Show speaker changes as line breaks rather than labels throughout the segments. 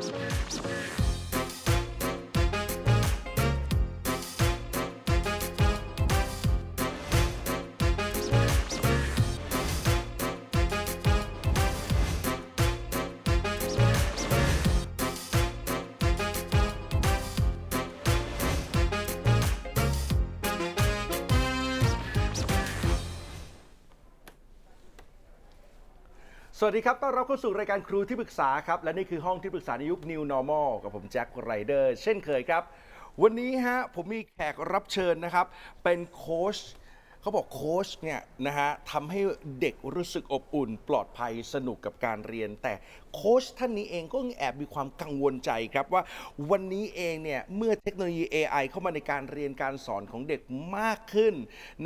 Spare, spare. สวัสดีครับ ต้อนรับเข้าสู่รายการครูที่ปรึกษาครับ และนี่คือห้องที่ปรึกษาในยุค New Normal กับผมแจ็คไรเดอร์เช่นเคยครับ วันนี้ฮะผมมีแขกรับเชิญนะครับ เป็นโค้ชเขาบอกโค้ชเนี่ยนะฮะทำให้เด็กรู้สึกอบอุ่น ปลอดภัยสนุกกับการเรียน แต่โค้ชท่านนี้เองก็แอบมีความกังวลใจครับว่าวันนี้เองเนี่ยเมื่อเทคโนโลยี AI เข้ามาในการเรียนการสอนของเด็กมากขึ้น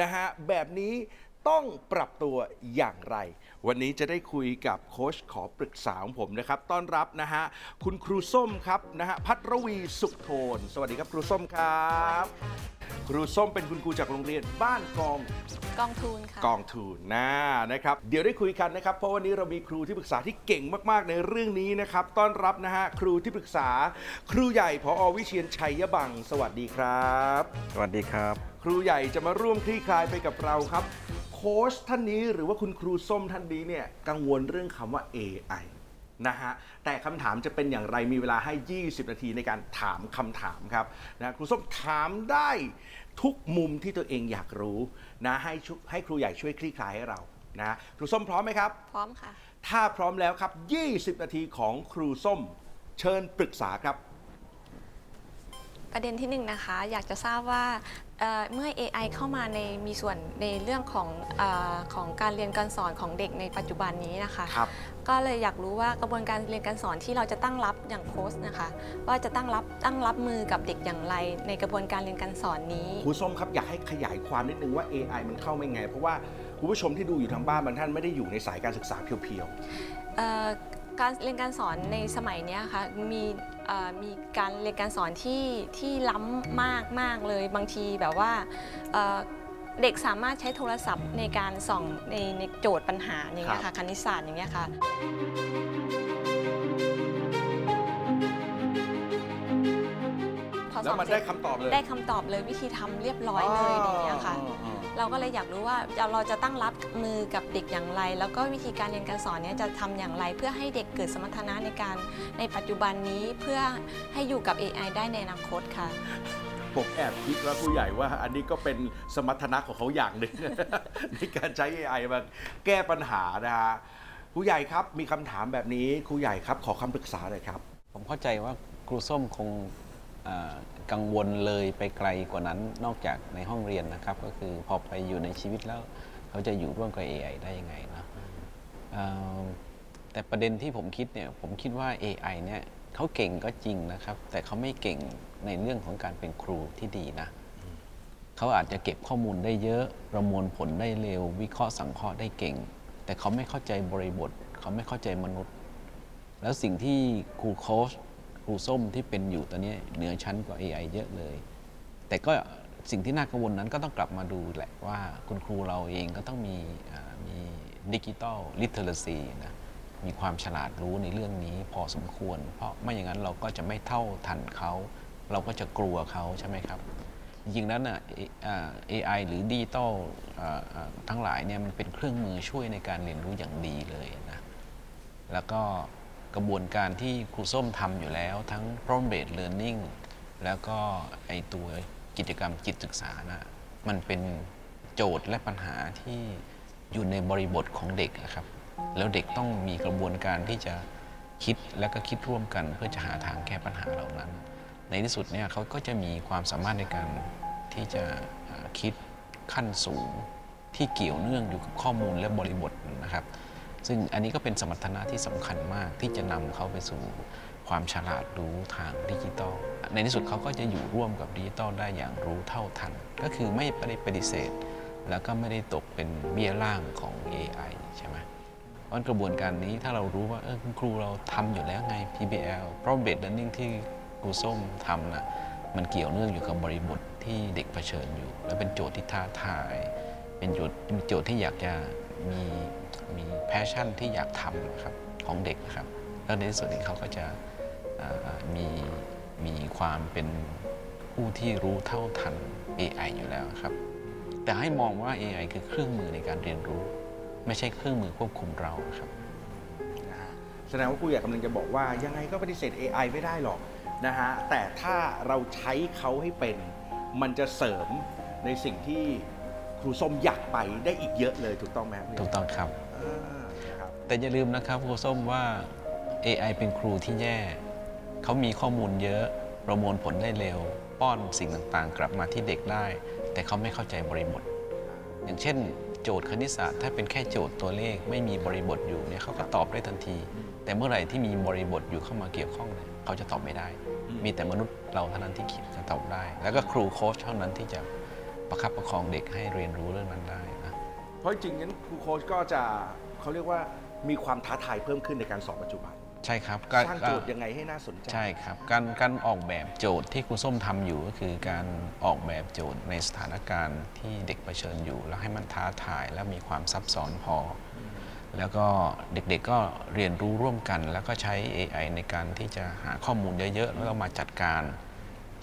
นะฮะแบบนี้ ต้องปรับตัวอย่างไร วันนี้จะได้คุยกับโค้ชขอปรึกษาของผมนะครับ ต้อนรับนะฮะ คุณครูส้มครับนะฮะพัทรวีสุขโทน สวัสดีครับครูส้มครับ ครูส้มเป็นคุณครูจากโรงเรียนบ้านกอง
กองทุนค่ะ
กองทุนนะนะครับ เดี๋ยวได้คุยกันนะครับ เพราะวันนี้เรามีครูที่ปรึกษาที่เก่งมาก ๆ ในเรื่องนี้นะครับ ต้อนรับนะฮะครูที่ปรึกษา ครูใหญ่พออวิเชียนชัยยบัง สวัสดีครับ
สวัสดีครับ
ครูใหญ่จะมาร่วมคลี่คลายไปกับเราครับโค้ชท่านนี้หรือว่าคุณครูส้มท่านนี้เนี่ยกังวลเรื่องคำว่า AI นะฮะแต่คำถามจะเป็นอย่างไรมีเวลาให้ 20 นาทีในการถามคำถามครับนะครูส้มถามได้ทุกมุมที่ตัวเองอยากรู้นะให้ชุให้ครูใหญ่ช่วยคลี่คลายให้เรานะครูส้มพร้อมไหมครับ
พร้อมค่ะ
ถ้าพร้อมแล้วครับ 20 นาทีของครูส้ม เชิญปรึกษาครับ
ประเด็นที่หนึ่งนะคะ อยากจะทราบว่า เอ่อเมื่อ AI เข้ามาในมีส่วนในเรื่องของเออของการเรียนการสอนของเด็กในปัจจุบันนี้นะคะ
ครับ
ก็เลยอยากรู้ว่ากระบวนการเรียนการสอนที่เราจะตั้งรับอย่างโค้ชนะคะ ว่าจะตั้งรับตั้งรับมือกับเด็กอย่างไรในกระบวนการเรียนการสอนนี้
ครูส้มครับอยากให้ขยายความนิดนึงว่า AI มันเข้ามายังไง เพราะว่าคุณผู้ชมที่ดูอยู่ทางบ้านบางท่านไม่ได้อยู่ในสายการศึกษาเพียว
เอ่อ การเรียนการสอนในสมัยเนี้ยค่ะมีเอ่อมีการเรียนการสอนที่ที่ล้ำมากมากเลยบางทีแบบว่าเอ่อเด็กสามารถใช้โทรศัพท์ในการส่องในในโจทย์ปัญหาอย่างเงี้ยค่ะคณิตศาสตร์อย่างเงี้ยค่ะ ส
แล้ว
อบ
มัน
เสร็
ได้
จ
คำตอบเลย
ได้คำตอบเลยวิธีทำเรียบร้อยเลยอย่างเงี้ยค่ะ
อ๋ออ๋อ
เราก็เลยอยากรู้ว่าเราจะตั้งรับมือกับเด็กอย่างไร แล้วก็วิธีการเรียนการสอนเนี้ยจะทำอย่างไร เพื่อให้เด็กเกิดสมรรถนะในการในปัจจุบันนี้เพื่อให้อยู่กับ AI ได้ในอนาคตค่ะ
ผมแอบคิดว่าผู้ใหญ่ว่าอันนี้ก็เป็นสมรรถนะของเขาอย่างหนึ่ง ในการใช้ AI มาแก้ปัญหานะฮะผู้ใหญ่ครับมีคำถามแบบนี้ครูใหญ่ครับขอคำปรึกษาหน่อยครับ
ผมเข้าใจว่าครูส้มคงเอ่อ กังวลเลยไปไกลกว่านั้นนอกจากในห้องเรียนนะครับ ก็คือพอไปอยู่ในชีวิตแล้ว เขาจะอยู่ร่วมกับ AI ได้ยังไงนะเอ่อแต่ประเด็นที่ผมคิดเนี่ยผมคิดว่า AI เนี่ยเขาเก่งก็จริงนะครับ แต่เขาไม่เก่งในเรื่องของการเป็นครูที่ดีนะเขาอาจจะเก็บข้อมูลได้เยอะ ประมวลผลได้เร็ว วิเคราะห์สังเคราะห์ได้เก่ง แต่เขาไม่เข้าใจบริบท เขาไม่เข้าใจมนุษย์ แล้วสิ่งที่ครูโค้ช ครูส้มที่เป็นอยู่ตอนนี้เหนือชั้นกว่า AI เยอะเลย แต่ก็สิ่งที่น่ากังวลนั้นก็ต้องกลับมาดูแหละว่าคุณครูเราเองก็ต้องมีมี digital literacy นะมีความฉลาดรู้ในเรื่องนี้พอสมควร เพราะไม่อย่างนั้นเราก็จะไม่เท่าทันเขา เราก็จะกลัวเขาใช่ไหมครับ จริงๆแล้วนะ A- อ่า AI หรือดิจิตอลทั้งหลายเนี่ยมันเป็นเครื่องมือช่วยในการเรียนรู้อย่างดีเลยนะแล้วก็ กระบวนการที่ครูส้มทำอยู่แล้ว ทั้ง problem based learning แล้วก็ไอตัวกิจกรรมจิตศึกษานะมันเป็นโจทย์และปัญหาที่อยู่ในบริบทของเด็กอะครับ แล้วเด็กต้องมีกระบวนการที่จะคิดและก็คิดร่วมกัน เพื่อจะหาทางแก้ปัญหาเหล่านั้น ในที่สุดเนี่ยเขาก็จะมีความสามารถในการที่จะคิดขั้นสูงที่เกี่ยวเนื่องอยู่กับข้อมูลและบริบทนะครับ ซึ่งอันนี้ก็เป็นสมรรถนะที่สำคัญมากที่จะนำเขาไปสู่ความฉลาดรู้ทางดิจิตอลในที่สุดเขาก็จะอยู่ร่วมกับดิจิตอลได้อย่างรู้เท่าทัน ก็คือไม่ได้ปฏิเสธ แล้วก็ไม่ได้ตกเป็นเบี้ยล่างของ AI ใช่ไหมเพราะกระบวนการนี้ถ้าเรารู้ว่าเออคุณครูเราทำอยู่แล้วไง PBL problem based learning ที่ครูส้มทำนะมันเกี่ยวเนื่องอยู่กับบริบทที่เด็กเผชิญอยู่ และเป็นโจทย์ที่ท้าทาย เป็นโจทย์เป็นโจทย์ที่อยากจะ มีมีแพชชั่นที่อยากทำนะครับของเด็กนะครับ แล้วในที่สุดนี้เขาก็จะมีมีความเป็นผู้ที่รู้เท่าทัน AI อยู่แล้วครับ แต่ให้มองว่า AI คือเครื่องมือในการเรียนรู้ ไม่ใช่เครื่องมือควบคุมเราครับ
นะฮะแสดงว่าครูใหญ่กำลังจะบอกว่ายังไงก็ปฏิเสธ AI ไม่ได้หรอกนะฮะแต่ถ้าเราใช้เขาให้เป็น มันจะเสริมในสิ่งที่ รูส้มอยากไปได้อีกเยอะเลยถูกต้องไหมครับ
ถูกต้องครับ
อ่านะครับ
แต่อย่าลืมนะครับครูส้มว่า AI เป็นครูที่แย่ เขามีข้อมูลเยอะประมวลผลได้เร็ว ป้อนสิ่งต่างๆ กลับมาที่เด็กได้ แต่เขาไม่เข้าใจบริบท อย่างเช่น โจทย์คณิตศาสตร์ถ้าเป็นแค่โจทย์ตัวเลขไม่มีบริบทอยู่เนี่ยเขาก็ตอบได้ทันที แต่เมื่อไหร่ที่มีบริบทอยู่เข้ามาเกี่ยวข้องเนี่ยเขาจะตอบไม่ได้ มีแต่มนุษย์เราเท่านั้นที่คิดจะตอบได้ แล้วก็ครูโค้ชเท่านั้นที่จะ ประคับประคองเด็กให้เรียนรู้เรื่องนั้นได้นะ
เพราะจริงๆงั้นครูโค้ชก็จะเขาเรียกว่ามีความท้าทายเพิ่มขึ้นในการสอนปัจจุบัน
ใช่ครับ
สร้างโจทย์ยังไงให้น่าสนใจ
ใช่ครับการการออกแบบโจทย์ที่ครูส้มทำอยู่ก็คือการออกแบบโจทย์ในสถานการณ์ที่เด็กเผชิญอยู่ แล้วให้มันท้าทายและมีความซับซ้อนพอ แล้วก็เด็กๆก็เรียนรู้ร่วมกัน แล้วก็ใช้ AI ในการที่จะหาข้อมูลเยอะๆแล้วก็มาจัดการ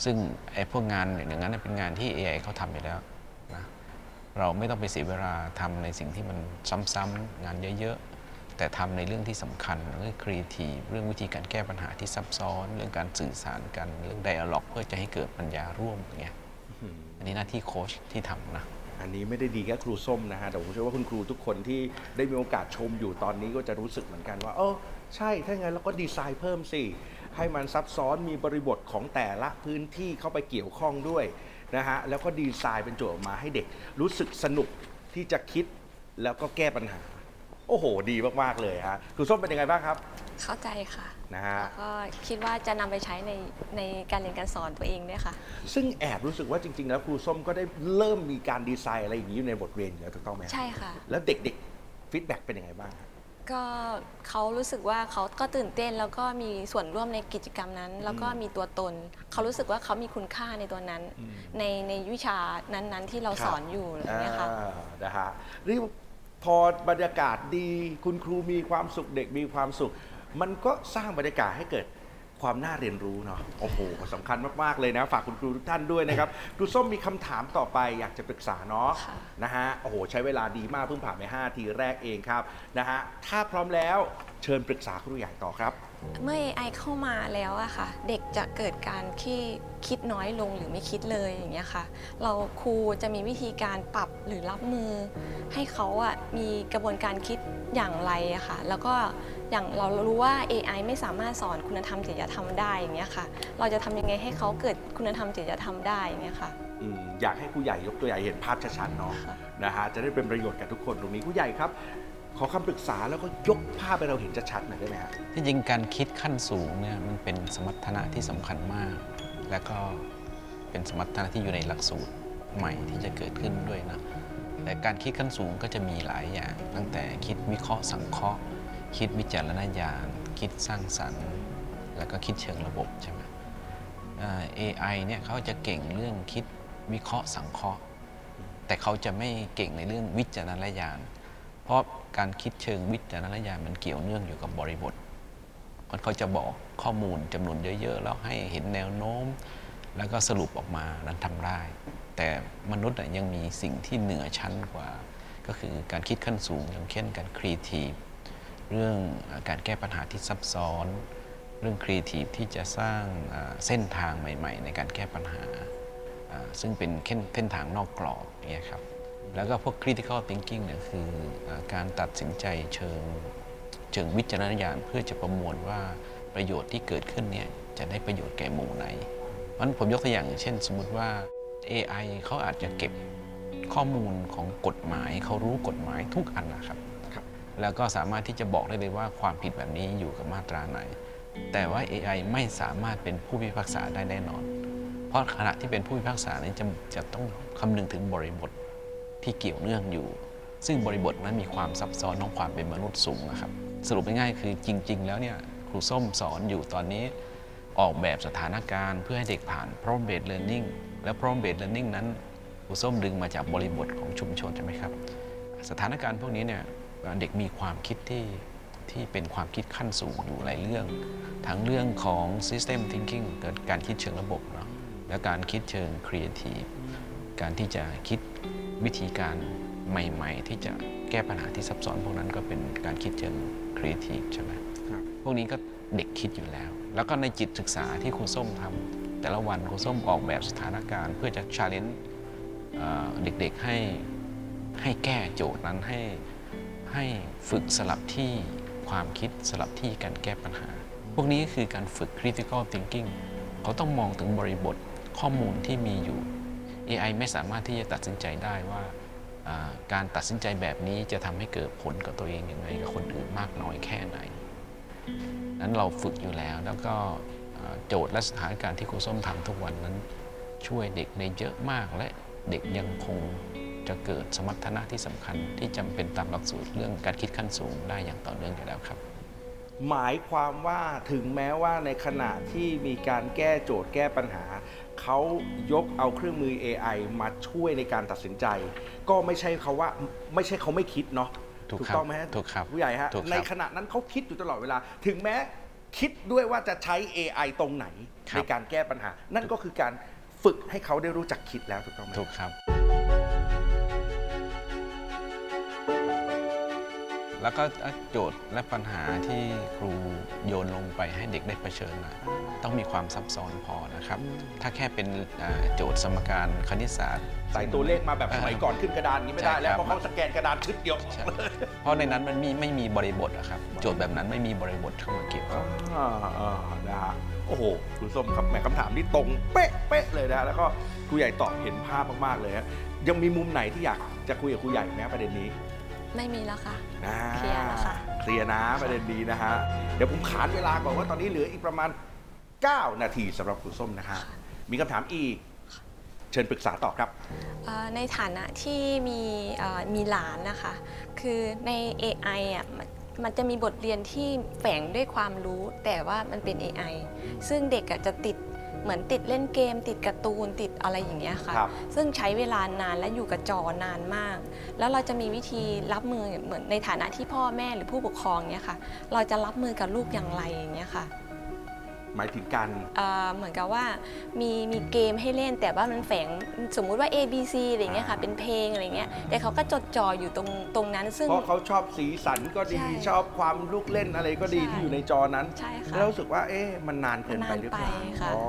ซึ่งไอ้พวกงานอย่างนั้นเป็นงานที่ AI เขาทำอยู่แล้วนะเราไม่ต้องไปเสียเวลาทำในสิ่งที่มันซ้ำๆงานเยอะๆ แต่ทำในเรื่องที่สำคัญเรื่องครีเอทีฟเรื่องวิธีการแก้ปัญหาที่ซับซ้อน เรื่องการสื่อสารกัน เรื่อง dialogue เพื่อจะให้เกิดปัญญาร่วมอย่างเงี้ยอันนี้หน้าที่โค้ชที่ทำนะ
อันนี้ไม่ได้ดีแค่ครูส้มนะฮะแต่ผมเชื่อว่าคุณครูทุกคนที่ได้มีโอกาสชมอยู่ตอนนี้ก็จะรู้สึกเหมือนกันว่าเออใช่ ถ้างั้นเราก็ดีไซน์เพิ่มสิ ให้มันซับซ้อนมีบริบทของแต่ละพื้นที่เข้าไปเกี่ยวข้องด้วยนะฮะแล้วก็ดีไซน์เป็นโจทย์ออกมาให้เด็กรู้สึกสนุกที่จะคิดแล้วก็แก้ปัญหา โอ้โห ดีมาก ๆ เลยฮะครูส้มเป็นยังไงบ้างครับ
เข้าใจค่ะ
นะฮะ
แล้วก็คิดว่าจะนำไปใช้ในในการเรียนการสอนตัวเองด้วยค่ะ
ซึ่งแอบรู้สึกว่าจริง ๆ แล้วครูส้มก็ได้เริ่มมีการดีไซน์อะไรอย่างนี้อยู่ในบทเรียนอยู่แล้วถูกต้องไหมฮะ
ใช่ค่ะ
แล้วเด็กๆ feedback เป็นยังไงบ้างครับ
ก็เขารู้สึกว่าเขาก็ตื่นเต้น แล้วก็มีส่วนร่วมในกิจกรรมนั้น แล้วก็มีตัวตน เขารู้สึกว่าเขามีคุณค่าในตัวนั้นในในวิชานั้นๆ ที่เรา
ครับ
สอนอยู่อะไรอย่างเงี้ยค่ะ
อ่านะฮะนี่พอบรรยากาศดีคุณครูมีความสุขเด็กมีความสุข มันก็สร้างบรรยากาศให้เกิด ความน่าเรียนรู้เนาะโอ้โหสำคัญมากๆเลยนะ ฝากคุณครูทุกท่านด้วยนะครับครูส้มมีคำถามต่อไปอยากจะปรึกษาเนาะ
ค่ะ
นะฮะโอ้โหใช้เวลาดีมากเพิ่งผ่านไป5ทีแรกเองครับนะฮะถ้าพร้อมแล้วเชิญปรึกษาครูใหญ่ต่อครับ
เมื่อ AI เข้ามาแล้วอะค่ะ เด็กจะเกิดการที่คิดน้อยลงหรือไม่คิดเลยอย่างเงี้ยค่ะ เราครูจะมีวิธีการปรับหรือรับมือ ให้เขาอะมีกระบวนการคิดอย่างไรอะค่ะ แล้วก็ อย่างเรารู้ว่า AI ไม่สามารถสอนคุณธรรมจริยธรรมได้อย่างเงี้ยค่ะ เราจะทำยังไงให้เขาเกิดคุณธรรมจริยธรรมได้อย่างเงี้ยค่ะ
อืมอยากให้ครูใหญ่ยกตัวอย่างเห็นภาพชัดๆเนาะ
ค่ะ
นะฮะจะได้เป็นประโยชน์กับทุกคนตรงนี้ครูใหญ่ครับ ขอคำปรึกษาแล้วก็ยกภาพให้เราเห็นชัดๆหน่อยได้ไหมฮะ
ที่จริงการคิดขั้นสูงเนี่ยมันเป็นสมรรถนะที่สำคัญมาก และก็เป็นสมรรถนะที่อยู่ในหลักสูตรใหม่ที่จะเกิดขึ้นด้วยนะแต่การคิดขั้นสูงก็จะมีหลายอย่าง ตั้งแต่คิดวิเคราะห์สังเคราะห์ คิดวิจารณญาณคิดสร้างสรรค์ แล้วก็คิดเชิงระบบใช่ไหมเอ่อเนี่ยเขาจะเก่งเรื่องคิดวิเคราะห์สังเคราะห์ แต่เขาจะไม่เก่งในเรื่องวิจารณญาณ เพราะการคิดเชิงวิจารณญาณมันเกี่ยวเนื่องอยู่กับบริบทมันเขาจะบอกข้อมูลจำนวนเยอะ ๆ แล้วให้เห็นแนวโน้ม แล้วก็สรุปออกมานั้นทำได้ แต่มนุษย์ยังมีสิ่งที่เหนือชั้นกว่า ก็คือการคิดขั้นสูงอย่างเช่นการครีเอทีฟ เรื่องการแก้ปัญหาที่ซับซ้อน เรื่องครีเอทีฟที่จะสร้างเส้นทางใหม่ ๆ ในการแก้ปัญหา ซึ่งเป็นเส้นเส้นทางนอกกรอบอย่างเงี้ยครับแล้วก็พวก critical thinking เนี่ยคือการตัดสินใจเชิงเชิงวิจารณญาณเพื่อจะประมวลว่าประโยชน์ที่เกิดขึ้นเนี่ยจะได้ประโยชน์แก่หมู่ไหนเพราะฉะนั้นผมยกตัวอย่างเช่นสมมุติว่า AI เขาอาจจะเก็บข้อมูลของกฎหมาย เขารู้กฎหมายทุกอันนะครับ แล้วก็สามารถที่จะบอกได้เลยว่าความผิดแบบนี้อยู่กับมาตราไหน แต่ว่า AI ไม่สามารถเป็นผู้พิพากษาได้แน่นอน เพราะขณะที่เป็นผู้พิพากษานี้จะจะต้องคำนึงถึงบริบทที่เกี่ยวเนื่องอยู่ ซึ่งบริบทนั้นมีความซับซ้อนของความเป็นมนุษย์สูงนะครับ สรุปง่ายๆคือจริง ๆ แล้วเนี่ยครูส้มสอนอยู่ตอนนี้ออกแบบสถานการณ์เพื่อให้เด็กผ่าน problem based learning และ problem based learning นั้นครูส้มดึงมาจากบริบทของชุมชนใช่ไหมครับ สถานการณ์พวกนี้เนี่ย เด็กมีความคิดที่ที่เป็นความคิดขั้นสูงอยู่หลายเรื่อง ทั้งเรื่องของ system thinking เกิดการคิดเชิงระบบเนาะและการคิดเชิง creative การที่จะคิดวิธีการใหม่ๆ ที่จะแก้ปัญหาที่ซับซ้อนพวกนั้นก็เป็นการคิดเชิง creative ใช่ไหม
ครับ
พวกนี้ก็เด็กคิดอยู่แล้ว แล้วก็ในจิตศึกษาที่ครูส้มทำแต่ละวันครูส้มออกแบบสถานการณ์ เพื่อจะ challenge เอ่อเด็กๆให้ให้แก้โจทย์นั้นให้ ให้ฝึกสลับที่ความคิดสลับที่การแก้ปัญหา พวกนี้ก็คือการฝึก critical thinking เขาต้องมองถึงบริบทข้อมูลที่มีอยู่ AI ไม่สามารถที่จะตัดสินใจได้ว่าการตัดสินใจแบบนี้จะทำให้เกิดผลกับตัวเองอย่างไรกับคนอื่นมากน้อยแค่ไหน นั้นเราฝึกอยู่แล้วแล้วก็โจทย์และสถานการณ์ที่ครูส้มทำทุกวันนั้น ช่วยเด็กในเยอะมากและเด็กยังคง จะเกิดสมรรถนะที่สำคัญที่จำเป็นตามหลักสูตรเรื่องการคิดขั้นสูงได้อย่างต่อเนื่องอยู่แล้วครับ
หมายความว่าถึงแม้ว่าในขณะที่มีการแก้โจทย์แก้ปัญหา เขายกเอาเครื่องมือ AI มาช่วยในการตัดสินใจ ก็ไม่ใช่เขาว่าไม่ใช่เขาไม่คิดเนาะ
ถูกครับ
ต้องไหมฮะ
ถูกครับ
ผู้ใหญ่ฮะ
ถูกครับ
ในขณะนั้นเขาคิดอยู่ตลอดเวลา ถึงแม้คิดด้วยว่าจะใช้ AI ตรงไหน
ครับ
ในการแก้ปัญหา นั่นก็คือการฝึกให้เขาได้รู้จักคิดแล้วถูกต้องไหม
ถูกครับ แล้วก็โจทย์และปัญหาที่ครูโยนลงไปให้เด็กได้เผชิญนะต้องมีความซับซ้อนพอนะครับ ถ้าแค่เป็นอ่าโจทย์สมการคณิตศาสตร์
ใส่ตัวเลขมาแบบสมัยก่อนขึ้นกระดานอย่างนี้ไม่ได้
ใช่
แล้ว
ครับ
เพราะเขาสแกนกระดานชึดเดียว
ใช่เพราะในนั้นมันมีไม่มีบริบทอะครับ โจทย์แบบนั้นไม่มีบริบทเข้ามาเกี่ยวข้อง
อ่าอ่านะฮะโอ้โหคุณส้มครับแหมคำถามที่ตรงเป๊ะเป๊ะเลยนะฮะแล้วก็ครูใหญ่ตอบเห็นภาพมากๆเลยฮะยังมีมุมไหนที่อยากจะคุยกับครูใหญ่ไหมประเด็นนี้
ไม่มีแล้วค่ะ
อ่า
เคลียร์แล้วค่ะ
เคลียร์นะประเด็นนี้นะฮะ เดี๋ยวผมขานเวลาก่อนว่าตอนนี้เหลืออีกประมาณ 9 นาทีสำหรับครูส้มนะฮะ มีคำถามอีก เชิญปรึกษาต่อครับ
เอ่อในฐานะที่มีเอ่อมีหลานนะคะ คือใน AI อะมันมันจะมีบทเรียนที่แฝงด้วยความรู้ แต่ว่ามันเป็น AI ซึ่งเด็กอะจะติด เหมือนติดเล่นเกม ติดการ์ตูนติดอะไรอย่างเงี้ยค่ะ
ครับ
ซึ่งใช้เวลานานและอยู่กับจอนานมาก แล้วเราจะมีวิธีรับมือเหมือนในฐานะที่พ่อแม่หรือผู้ปกครองเนี้ยค่ะ เราจะรับมือกับลูกอย่างไรอย่างเงี้ยค่ะ
หมายถึงการ
เอ่อเหมือนกับว่ามีมีเกมให้เล่นแต่ว่ามันแฝงสมมุติว่า A B C อะไรเงี้ยค่ะ เป็นเพลงอะไรเงี้ยแต่เขาก็จดจ่ออยู่ตรงตรงนั้นซึ่ง
เพราะเขาชอบสีสันก็ดี
ใช่
ชอบความลูกเล่นอะไรก็ดี
ใช่
ที่อยู่ในจอนั้น
ใช่ค่ะ
แล้วรู้สึกว่าเอ๊ะมันนานเกินไปหรือเปล่า
มันนานไปค่ะ
อ๋อ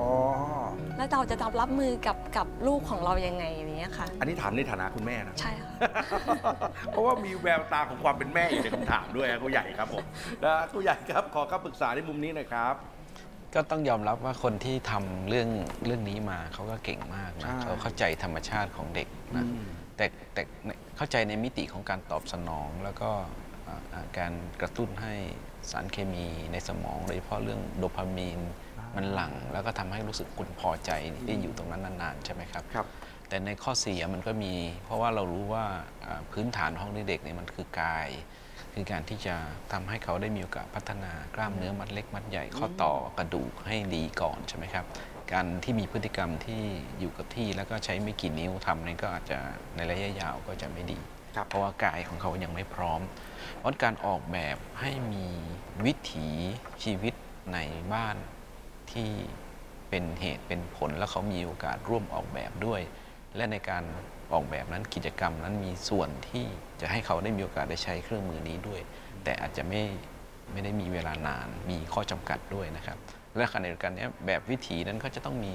แล้วเราจะรับมือกับกับลูกของเรายังไงอย่างเงี้ยค่ะ
อันนี้ถามในฐานะคุณแม่นะ
ใช่ค่ะ
เพราะว่ามีแววตาของความเป็นแม่อยู่ในคำถามด้วยนะครูใหญ่ครับผมนะครูใหญ่ครับขอคำปรึกษาในมุมนี้หน่อยครับ
ก็ต้องยอมรับว่าคนที่ทำเรื่องเรื่องนี้มาเขาก็เก่งมาก
ใช่
นะเขาเข้าใจธรรมชาติของเด็กนะแต่แต่เข้าใจในมิติของการตอบสนอง แล้วก็อ่าอ่าการกระตุ้นให้สารเคมีในสมองโดยเฉพาะเรื่องโดพามีนมันหลั่งแล้วก็ทำให้รู้สึกคุณพอใจที่อยู่ตรงนั้นนานๆใช่ไหมครับ
ครับ
แต่ในข้อเสียมันก็มี เพราะว่าเรารู้ว่าอ่าพื้นฐานของเด็กเนี่ยมันคือกาย คือการที่จะทำให้เขาได้มีโอกาสพัฒนากล้ามเนื้อมัดเล็กมัดใหญ่ข้อต่อกระดูกให้ดีก่อนใช่ไหมครับ การที่มีพฤติกรรมที่อยู่กับที่แล้วก็ใช้ไม่กี่นิ้วทำเนี่ยก็อาจจะในระยะยาวก็จะไม่ดี
ครับ
เพราะว่ากายของเขายังไม่พร้อมเพราะการออกแบบให้มีวิถีชีวิตในบ้านที่เป็นเหตุเป็นผลแล้วเขามีโอกาสร่วมออกแบบด้วย และในการออกแบบนั้นกิจกรรมนั้นมีส่วนที่ จะให้เขาได้มีโอกาสได้ใช้เครื่องมือนี้ด้วย แต่อาจจะไม่ไม่ได้มีเวลานาน มีข้อจำกัดด้วยนะครับ และขณะเดียวกันนี้แบบวิถีนั้นก็จะต้องมี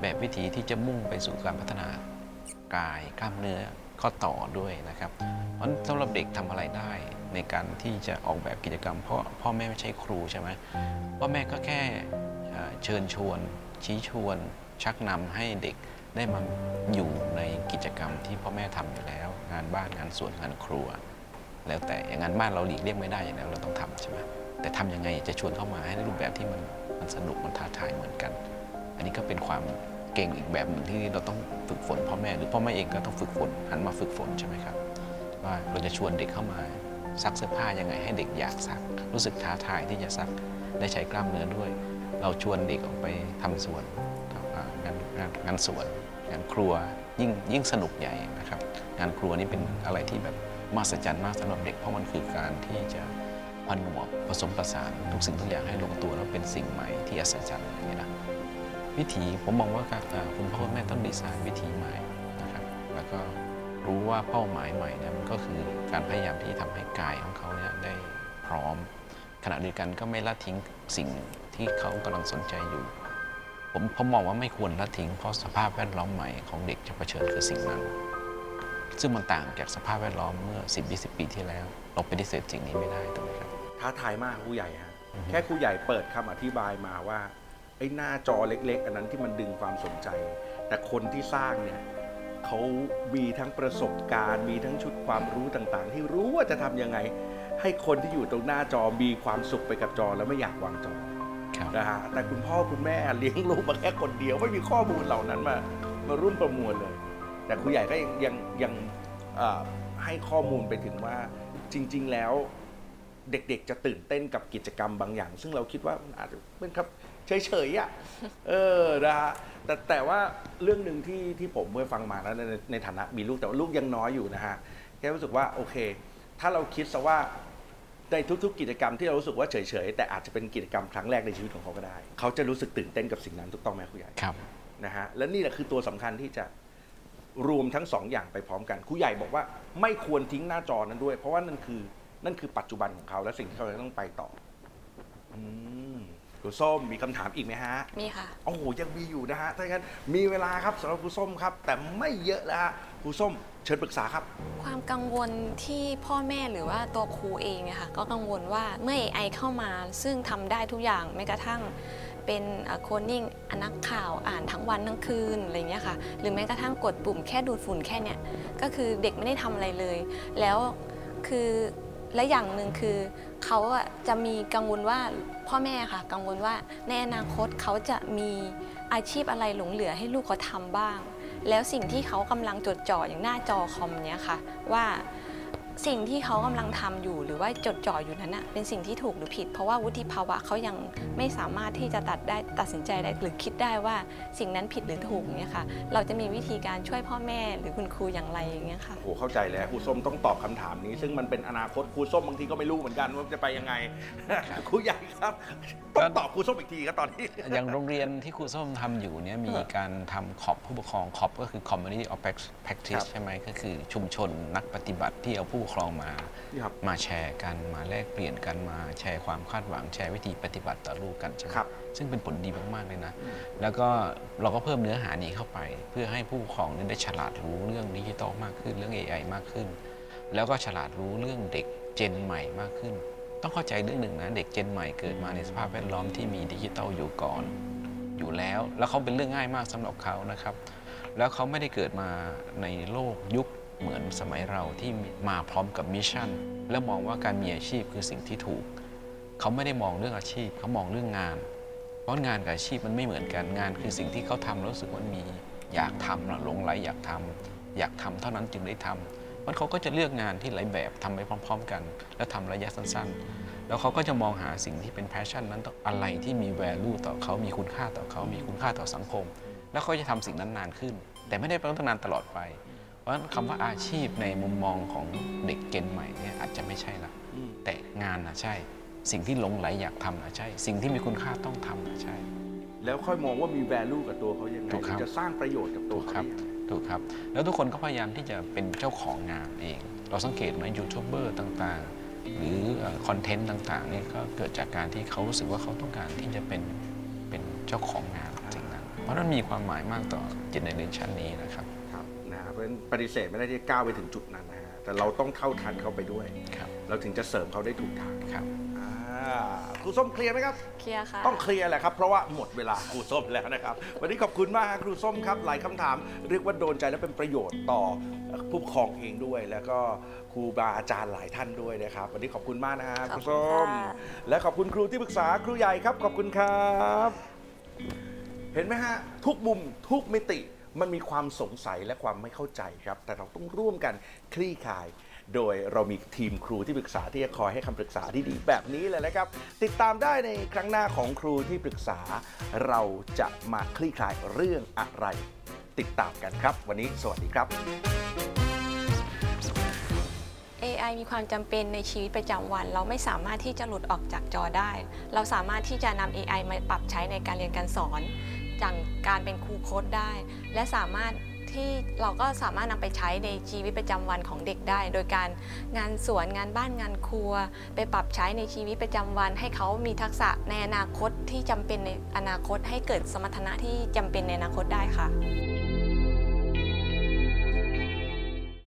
แบบวิถีที่จะมุ่งไปสู่การพัฒนากายกล้ามเนื้อข้อต่อด้วยนะครับ เพราะสำหรับเด็กทำอะไรได้ในการที่จะออกแบบกิจกรรม เพราะพ่อแม่ไม่ใช่ครูใช่ไหมพ่อแม่ก็แค่เอ่อเชิญชวน ชี้ชวน ชักนำให้เด็ก ได้มาอยู่ในกิจกรรมที่พ่อแม่ทำอยู่แล้ว งานบ้านงานสวนงานครัว แล้วแต่อย่างนั้นบ้านเราหลีกเลี่ยงไม่ได้อย่างนั้นเราต้องทำใช่ไหมแต่ทำยังไงจะชวนเข้ามาให้ในรูปแบบที่มันมันสนุกมันท้าทายเหมือนกัน อันนี้ก็เป็นความเก่งอีกแบบหนึ่งที่เราต้องฝึกฝนพ่อแม่หรือพ่อแม่เองก็ต้องฝึกฝนหันมาฝึกฝนใช่ไหมครับว่าเราจะชวนเด็กเข้ามาซักเสื้อผ้ายังไงให้เด็กอยากซัก รู้สึกท้าทายที่จะซักได้ใช้กล้ามเนื้อด้วย เราชวนเด็กออกไปทำสวนงานงานงานสวน งานครัวยิ่งยิ่งสนุกใหญ่นะครับ งานครัวนี่เป็นอะไรที่แบบมหัศจรรย์มากสำหรับเด็กเพราะมันคือการที่จะผนวกผสมผสานทุกสิ่งทุกอย่างให้ลงตัวแล้วเป็นสิ่งใหม่ที่อัศจรรย์อย่างนี้นะวิธีผมมองว่าคุณพ่อคุณแม่ต้องดีไซน์วิธีใหม่นะครับแล้วก็รู้ว่าเป้าหมายใหม่เนี่ยมันก็คือการพยายามที่ทำให้กายของเขาเนี่ยได้พร้อม ขณะเดียวกันก็ไม่ละทิ้งสิ่งที่เขากำลังสนใจอยู่ ผมผมมองว่าไม่ควรละทิ้งเพราะสภาพแวดล้อมใหม่ของเด็กจะเผชิญคือสิ่งนั้น ซึ่งมันต่างจากสภาพแวดล้อมเมื่อ 10-20 ปีที่แล้ว เราปฏิเสธสิ่งนี้ไม่ได้ถูกไหมครับ
ท้าทายมากครูใหญ่ฮะ
อือฮึ
แค่ครูใหญ่เปิดคำอธิบายมาว่าไอ้หน้าจอเล็ก ๆ อันนั้นที่มันดึงความสนใจ แต่คนที่สร้างเนี่ยเขามีทั้งประสบการณ์ มีทั้งชุดความรู้ต่างๆ ที่รู้ว่าจะทำยังไง ให้คนที่อยู่ตรงหน้าจอมีความสุขไปกับจอแล้วไม่อยากวางจอ
ครับ
นะฮะแต่คุณพ่อคุณแม่เลี้ยงลูกมาแค่คนเดียวไม่มีข้อมูลเหล่านั้นมามารุ่นประมวลเลย แต่ครูใหญ่ก็ยังยังยังเอ่อให้ข้อมูลไปถึงว่าจริง ๆ แล้วเด็กๆ จะตื่นเต้นกับกิจกรรมบางอย่าง ซึ่งเราคิดว่ามันอาจจะเป็นครับเฉยๆอะเออนะฮะแต่แต่ว่าเรื่องหนึ่งที่ที่ผมเมื่อฟังมาแล้วในในฐานะมีลูกแต่ว่าลูกยังน้อยอยู่นะฮะแค่รู้สึกว่าโอเค ถ้าเราคิดซะว่า ในทุกๆ กิจกรรมที่เรารู้สึกว่าเฉยๆแต่อาจจะเป็นกิจกรรมครั้งแรกในชีวิตของเขาก็ได้ เขาจะรู้สึกตื่นเต้นกับสิ่งนั้นถูกต้องไหมครูใหญ่
ครับ
นะฮะและนี่แหละคือตัวสำคัญที่จะรวมทั้งสองอย่างไปพร้อมกันครูใหญ่บอกว่าไม่ควรทิ้งหน้าจอนั้นด้วย เพราะว่านั่นคือนั่นคือปัจจุบันของเขาและสิ่งที่เขาจะต้องไปต่อ อืม ครูส้มมีคำถามอีกไหมฮะ
มีค่ะ
โอ้โหยังมีอยู่นะฮะ ถ้าอย่างนั้นมีเวลาครับสำหรับครูส้มครับ แต่ไม่เยอะแล้วฮะครูส้มเชิญปรึกษาครับ
ความกังวลที่พ่อแม่หรือว่าตัวครูเองเนี่ยค่ะก็กังวลว่าเมื่อ AI เข้ามาซึ่งทำได้ทุกอย่างแม้กระทั่งเป็นโคดนิ่งนักข่าวอ่านทั้งวันทั้งคืนอะไรเงี้ยค่ะ หรือแม้กระทั่งกดปุ่มแค่ดูดฝุ่นแค่เนี้ยก็คือเด็กไม่ได้ทำอะไรเลย แล้วคือ และอย่างหนึ่งคือเขาจะมีกังวลว่าพ่อแม่ค่ะ กังวลว่าในอนาคตเขาจะมีอาชีพอะไรหลงเหลือให้ลูกเขาทำบ้าง แล้วสิ่งที่เขากำลังจดจ่ออย่างหน้าจอคอมเนี้ยค่ะ ว่า สิ่งที่เขากำลังทำอยู่หรือว่าจดจ่ออยู่นั้นนะเป็นสิ่งที่ถูกหรือผิด เพราะว่าวุฒิภาวะเขายังไม่สามารถที่จะตัดได้ตัดสินใจได้หรือคิดได้ว่าสิ่งนั้นผิดหรือถูกเนี่ยค่ะเราจะมีวิธีการช่วยพ่อแม่หรือคุณครูอย่างไรอย่างเงี้ยค่ะ
โอ้โหเข้าใจแล้วครูส้มต้องตอบคำถามนี้ ซึ่งมันเป็นอนาคตครูส้มบางทีก็ไม่รู้เหมือนกันว่าจะไปยังไงครูใหญ่ครับต้องตอบครูส้มอีกทีครับตอนนี้
อย่างโรงเรียนที่ครูส้มทำอยู่เนี่ยมีการทำขอบผู้ปกครองขอบก็คือ community of practice
ครับ
ใช่ไหมก็คือชุมชนนักปฏิบัติที่เอาผู้ปกครองมา
ครับ
มาแชร์กันมาแลกเปลี่ยนกันมาแชร์ความคาดหวังแชร์วิธีปฏิบัติต่อลูกกันใช่ไหม
ครับ
ซึ่งเป็นผลดีมากๆเลยนะแล้วก็เราก็เพิ่มเนื้อหานี้เข้าไป เพื่อให้ผู้ปกครองเนี่ยได้ฉลาดรู้เรื่องดิจิตอลมากขึ้นเรื่อง AI มากขึ้น แล้วก็ฉลาดรู้เรื่องเด็ก gen ใหม่มากขึ้น ต้องเข้าใจเรื่องหนึ่งนะเด็ก gen ใหม่เกิดมาในสภาพแวดล้อมที่มีดิจิตอลอยู่ก่อน อยู่แล้ว แล้วเขาเป็นเรื่องง่ายมากสำหรับเขานะครับ แล้วเขาไม่ได้เกิดมาในโลกยุค เหมือนสมัยเราที่มาพร้อมกับ mission แล้วมองว่าการมีอาชีพคือสิ่งที่ถูก เขาไม่ได้มองเรื่องอาชีพ เขามองเรื่องงาน เพราะงานกับอาชีพมันไม่เหมือนกันงาน คือสิ่งที่เขาทำแล้วรู้สึกว่ามีอยากทำหลงไหลอยากทำอยากทำเท่านั้นจึงได้ทำมันเขาก็จะเลือกงานที่หลายแบบทำไปพร้อม ๆ กัน แล้วทำระยะสั้นๆ แล้วเขาก็จะมองหาสิ่งที่เป็นแพชชั่นนั้นต้องอะไรที่มี value ต่อเขามีคุณค่าต่อเขามีคุณค่าต่อสังคม แล้วเขาจะทำสิ่งนั้นนานขึ้น แต่ไม่ได้ต้องนานตลอดไป เพราะฉะนั้นคำว่าอาชีพในมุมมองของเด็กเจนใหม่เนี่ยอาจจะไม่ใช่ละ
อืม
แต่งานนะใช่ สิ่งที่หลงไหลอยากทำนะใช่ สิ่งที่มีคุณค่าต้องทำนะใช่
แล้วค่อยมองว่ามี value กับตัวเขายังไง
ถูกครับ
จะสร้างประโยชน์กับตัว
ถูก
เขา
ครับ
ได้ยังไง
ถูกครับ แล้วทุกคนก็พยายามที่จะเป็นเจ้าของงานเอง เราสังเกตไหมยูทูบเบอร์ต่างๆ หรือคอนเทนต์ต่างๆนี่ก็เกิดจากการที่เขารู้สึกว่าเขาต้องการที่จะเป็นเป็นเจ้าของงานสิ่งนั้น เพราะนั้นมีความหมายมากต่อเจเนเรชันนี้นะครับ
ครับนะฮะ เพราะฉะนั้นปฏิเสธไม่ได้ที่จะก้าวไปถึงจุดนั้นนะฮะแต่เราต้องเท่าทันเขาไปด้วย
ครับ
เราถึงจะเสริมเขาได้ถูกทาง
ครับ
อ่าครูส้มเคลียร์ไหมครับ
เคลียร์ค่ะ
ต้องเคลียร์แหละครับ เพราะว่าหมดเวลาครูส้มแล้วนะครับ วันนี้ขอบคุณมากครับครูส้มครับ หลายคำถามเรียกว่าโดนใจและเป็นประโยชน์ต่อผู้ปกครองเองด้วย แล้วก็ครูบาอาจารย์หลายท่านด้วยนะครับ วันนี้ขอบคุณมากนะฮะ
ข
ค
อบ
รู
คุณ
ส้ม
ค่ะ
และขอบคุณครูที่ปรึกษาครูใหญ่ครับ ขอบคุณครับ เห็นไหมฮะ ทุกมุมทุกมิติ มันมีความสงสัยและความไม่เข้าใจครับ แต่เราต้องร่วมกันคลี่คลาย โดยเรามีทีมครูที่ปรึกษาที่จะคอยให้คำปรึกษาที่ดีแบบนี้เลยนะครับ ติดตามได้ในครั้งหน้าของครูที่ปรึกษา เราจะมาคลี่คลายเรื่องอะไร ติดตามกันครับ วันนี้สวัสดีครับ
AI มีความจำเป็นในชีวิตประจำวัน เราไม่สามารถที่จะหลุดออกจากจอได้ เราสามารถที่จะนำ AI มาปรับใช้ในการเรียนการสอน อย่างการเป็นครูโค้ดได้ และสามารถที่เราก็สามารถนำไปใช้ในชีวิตประจำวันของเด็กได้ โดยการงานสวนงานบ้านงานครัว ไปปรับใช้ในชีวิตประจำวัน ให้เขามีทักษะในอนาคตที่จำเป็นในอนาคตให้เกิดสมรรถนะที่จำเป็นในอนาคตได้ค่ะ